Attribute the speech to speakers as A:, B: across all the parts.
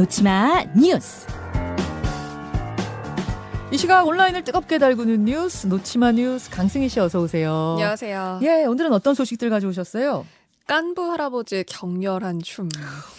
A: 놓치마 뉴스. 이 시각 온라인을 뜨겁게 달구는 뉴스 놓치마 뉴스 강승희 씨 어서 오세요.
B: 안녕하세요.
A: 예, 오늘은 어떤 소식들 가져오셨어요?
B: 깐부 할아버지의 격렬한 춤.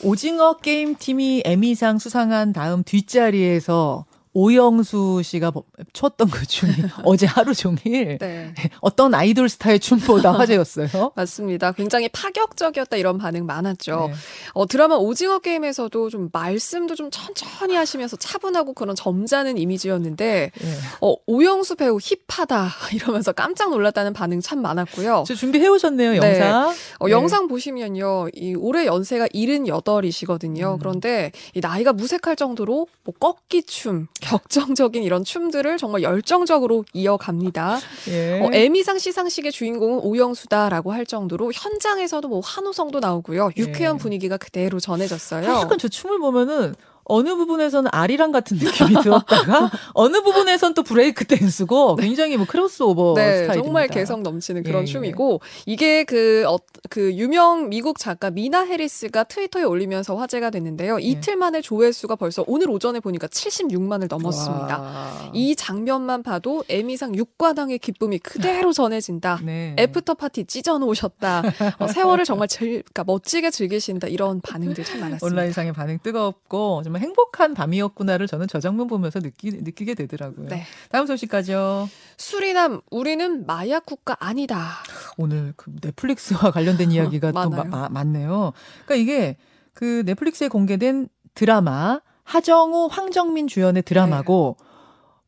A: 오징어 게임 팀이 에미상 수상한 다음 뒷자리에서 오영수 씨가 췄던 그 춤이 어제 하루 종일 네. 어떤 아이돌 스타의 춤보다 화제였어요.
B: 맞습니다. 굉장히 파격적이었다 이런 반응 많았죠. 네. 어, 드라마 오징어 게임에서도 좀 말씀도 좀 천천히 하시면서 차분하고 그런 점잖은 이미지였는데 네. 어, 오영수 배우 힙하다 이러면서 깜짝 놀랐다는 반응 참 많았고요.
A: 저 준비해 오셨네요, 네. 영상.
B: 어, 네. 영상 보시면요. 이 올해 연세가 78이시거든요. 음. 그런데 이 나이가 무색할 정도로 뭐 꺾기 춤, 격정적인 이런 춤들을 정말 열정적으로 이어갑니다. 예. 어, 에미상 시상식의 주인공은 오영수다라고 할 정도로 현장에서도 뭐 한호성도 나오고요. 유쾌한 예. 분위기가 그대로 전해졌어요.
A: 약간 저 춤을 보면은 어느 부분에서는 아리랑 같은 느낌이 들었다가 어느 부분에선 또 브레이크 댄스고 굉장히 뭐 크로스오버 네, 스타일입니다.
B: 정말 개성 넘치는 그런 예. 춤이고 이게 그, 어, 그 유명 미국 작가 미나 해리스가 트위터에 올리면서 화제가 됐는데요. 예. 이틀 만에 조회수가 벌써 오늘 오전에 보니까 76만을 넘었습니다. 와. 이 장면만 봐도 에미상 6관왕의 기쁨이 그대로 전해진다. 네. after party 찢어 놓으셨다. 어, 세월을 정말 즐, 그러니까 멋지게 즐기신다. 이런 반응들 참 많았습니다.
A: 온라인상의 반응 뜨겁고 정말 행복한 밤이었구나를 저는 저 장면 보면서 느끼, 느끼게 되더라고요. 네. 다음 소식까지요.
B: 수리남, 우리는 마약 국가 아니다.
A: 오늘 그 넷플릭스와 관련된 이야기가 또 마, 마, 많네요. 그러니까 이게 그 넷플릭스에 공개된 드라마 하정우, 황정민 주연의 드라마고 네.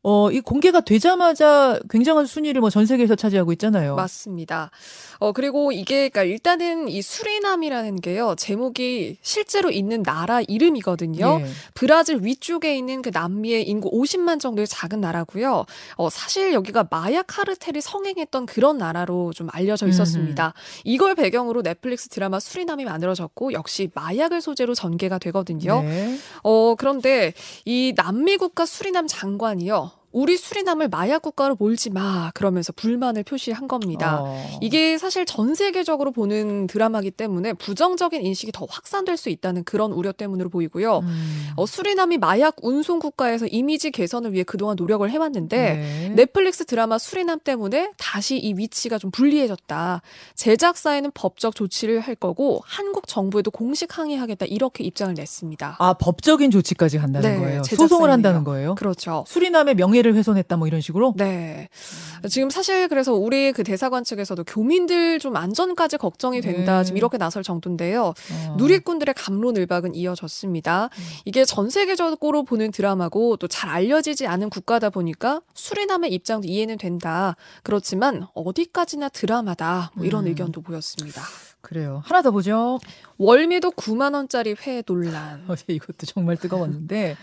A: 어, 이 공개가 되자마자 굉장한 순위를 뭐 전 세계에서 차지하고 있잖아요.
B: 맞습니다. 어, 그리고 이게, 그니까 일단은 이 수리남이라는 게요, 제목이 실제로 있는 나라 이름이거든요. 네. 브라질 위쪽에 있는 그 남미의 인구 50만 정도의 작은 나라고요. 어, 사실 여기가 마약 카르텔이 성행했던 그런 나라로 좀 알려져 있었습니다. 음. 이걸 배경으로 넷플릭스 드라마 수리남이 만들어졌고, 역시 마약을 소재로 전개가 되거든요. 네. 어, 그런데 이 남미 국가 수리남 장관이요. 우리 수리남을 마약 국가로 몰지 마 그러면서 불만을 표시한 겁니다. 어. 이게 사실 전 세계적으로 보는 드라마기 때문에 부정적인 인식이 더 확산될 수 있다는 그런 우려 때문으로 보이고요. 음. 어, 수리남이 마약 운송 국가에서 이미지 개선을 위해 그동안 노력을 해왔는데 네. 넷플릭스 드라마 수리남 때문에 다시 이 위치가 좀 불리해졌다. 제작사에는 법적 조치를 할 거고 한국 정부에도 공식 항의하겠다 이렇게 입장을 냈습니다.
A: 아 법적인 조치까지 간다는 네, 거예요. 소송을 한다는 거예요.
B: 그렇죠.
A: 수리남의 명예 명예를 훼손했다 뭐 이런 식으로?
B: 네. 지금 사실 그래서 우리 그 대사관 측에서도 교민들 좀 안전까지 걱정이 된다. 네. 지금 이렇게 나설 정도인데요. 어. 누리꾼들의 감론을박은 이어졌습니다. 음. 이게 전 세계적으로 보는 드라마고 또 잘 알려지지 않은 국가다 보니까 수리남의 입장도 이해는 된다. 그렇지만 어디까지나 드라마다 뭐 이런 음. 의견도 보였습니다.
A: 그래요. 하나 더 보죠.
B: 월미도 9만 원짜리 회 논란.
A: 어제 이것도 정말 뜨거웠는데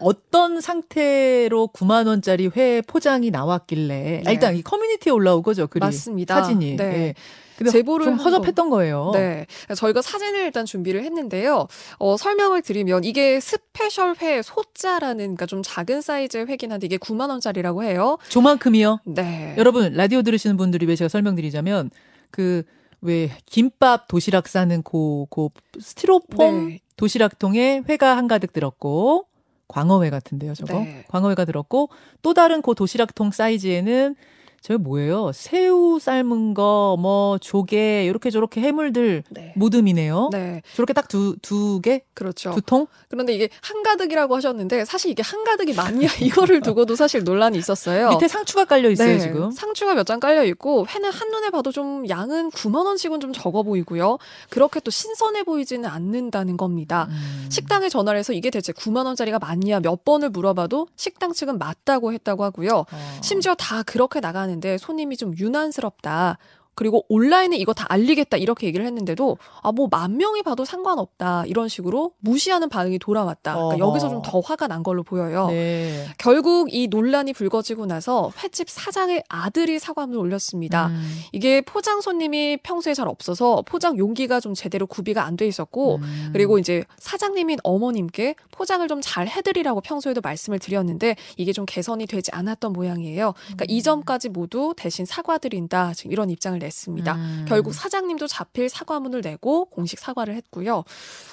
A: 어떤 상태로 9만 원짜리 회 포장이 나왔길래 네. 아, 일단 이 커뮤니티에 올라온 거죠. 글이 맞습니다. 사진이. 네. 네. 근데 제보를 좀 허접했던 거예요.
B: 네. 저희가 사진을 일단 준비를 했는데요. 어, 설명을 드리면 이게 special 회 소자라는 그러니까 좀 작은 사이즈의 회긴 한데 이게 9만 원짜리라고 해요.
A: 조만큼이요? 네. 여러분 라디오 들으시는 분들이 왜 제가 설명드리자면 그 왜 김밥 도시락 싸는 고, 고 스티로폼 네. 도시락통에 회가 한가득 들었고 광어회 같은데요, 저거. 네. 광어회가 들었고 또 다른 그 도시락통 사이즈에는 저게 뭐예요? 새우 삶은 거, 뭐 조개 이렇게 저렇게 해물들 네. 모듬이네요. 네. 저렇게 딱 두 두 개?
B: 그렇죠.
A: 두 통?
B: 그런데 이게 한가득이라고 하셨는데 사실 이게 한가득이 맞냐 이거를 두고도 사실 논란이 있었어요.
A: 밑에 상추가 깔려 있어요, 네. 지금.
B: 상추가 몇 장 깔려 있고 회는 한 눈에 봐도 좀 양은 9만 원씩은 좀 적어 보이고요. 그렇게 또 신선해 보이지는 않는다는 겁니다. 음. 식당에 전화를 해서 이게 대체 9만 원짜리가 맞냐 몇 번을 물어봐도 식당 측은 맞다고 했다고 하고요. 어. 심지어 다 그렇게 나가는 하는데 손님이 좀 유난스럽다. 그리고 온라인에 이거 다 알리겠다 이렇게 얘기를 했는데도 아 뭐 만 명이 봐도 상관없다 이런 식으로 무시하는 반응이 돌아왔다. 그러니까 여기서 좀 더 화가 난 걸로 보여요. 네. 결국 이 논란이 불거지고 나서 횟집 사장의 아들이 사과문을 올렸습니다. 음. 이게 포장 손님이 평소에 잘 없어서 포장 용기가 좀 제대로 구비가 안 돼 있었고 음. 그리고 이제 사장님인 어머님께 포장을 좀 잘 해드리라고 평소에도 말씀을 드렸는데 이게 좀 개선이 되지 않았던 모양이에요. 그러니까 음. 이 점까지 모두 대신 사과드린다 지금 이런 입장을 냈습니다. 음. 결국 사장님도 자필 사과문을 내고 공식 사과를 했고요.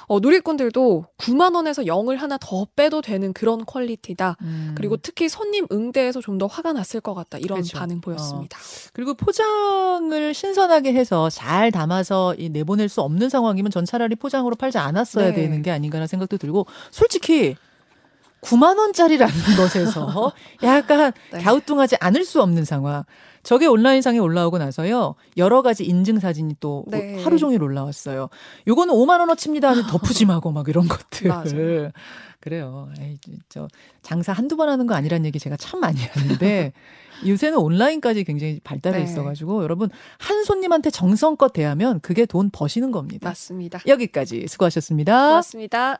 B: 어, 누리꾼들도 9만 원에서 0을 하나 더 빼도 되는 그런 퀄리티다. 음. 그리고 특히 손님 응대에서 좀 더 화가 났을 것 같다. 이런 그렇죠. 반응 보였습니다. 어.
A: 그리고 포장을 신선하게 해서 잘 담아서 내보낼 수 없는 상황이면 전 차라리 포장으로 팔지 않았어야 네. 되는 게 아닌가라는 생각도 들고 솔직히 9만 원짜리라는 것에서 약간 네. 갸우뚱하지 않을 수 없는 상황. 저게 온라인상에 올라오고 나서요. 여러 가지 인증 사진이 또 네. 하루 종일 올라왔어요. 요거는 5만 원어치입니다. 더 푸짐하고 막 이런 것들. 그래요. 에이, 저 장사 한두 번 하는 거 아니란 얘기 제가 참 많이 하는데 요새는 온라인까지 굉장히 발달해 네. 있어가지고 여러분 한 손님한테 정성껏 대하면 그게 돈 버시는 겁니다.
B: 맞습니다.
A: 여기까지 수고하셨습니다.
B: 고맙습니다.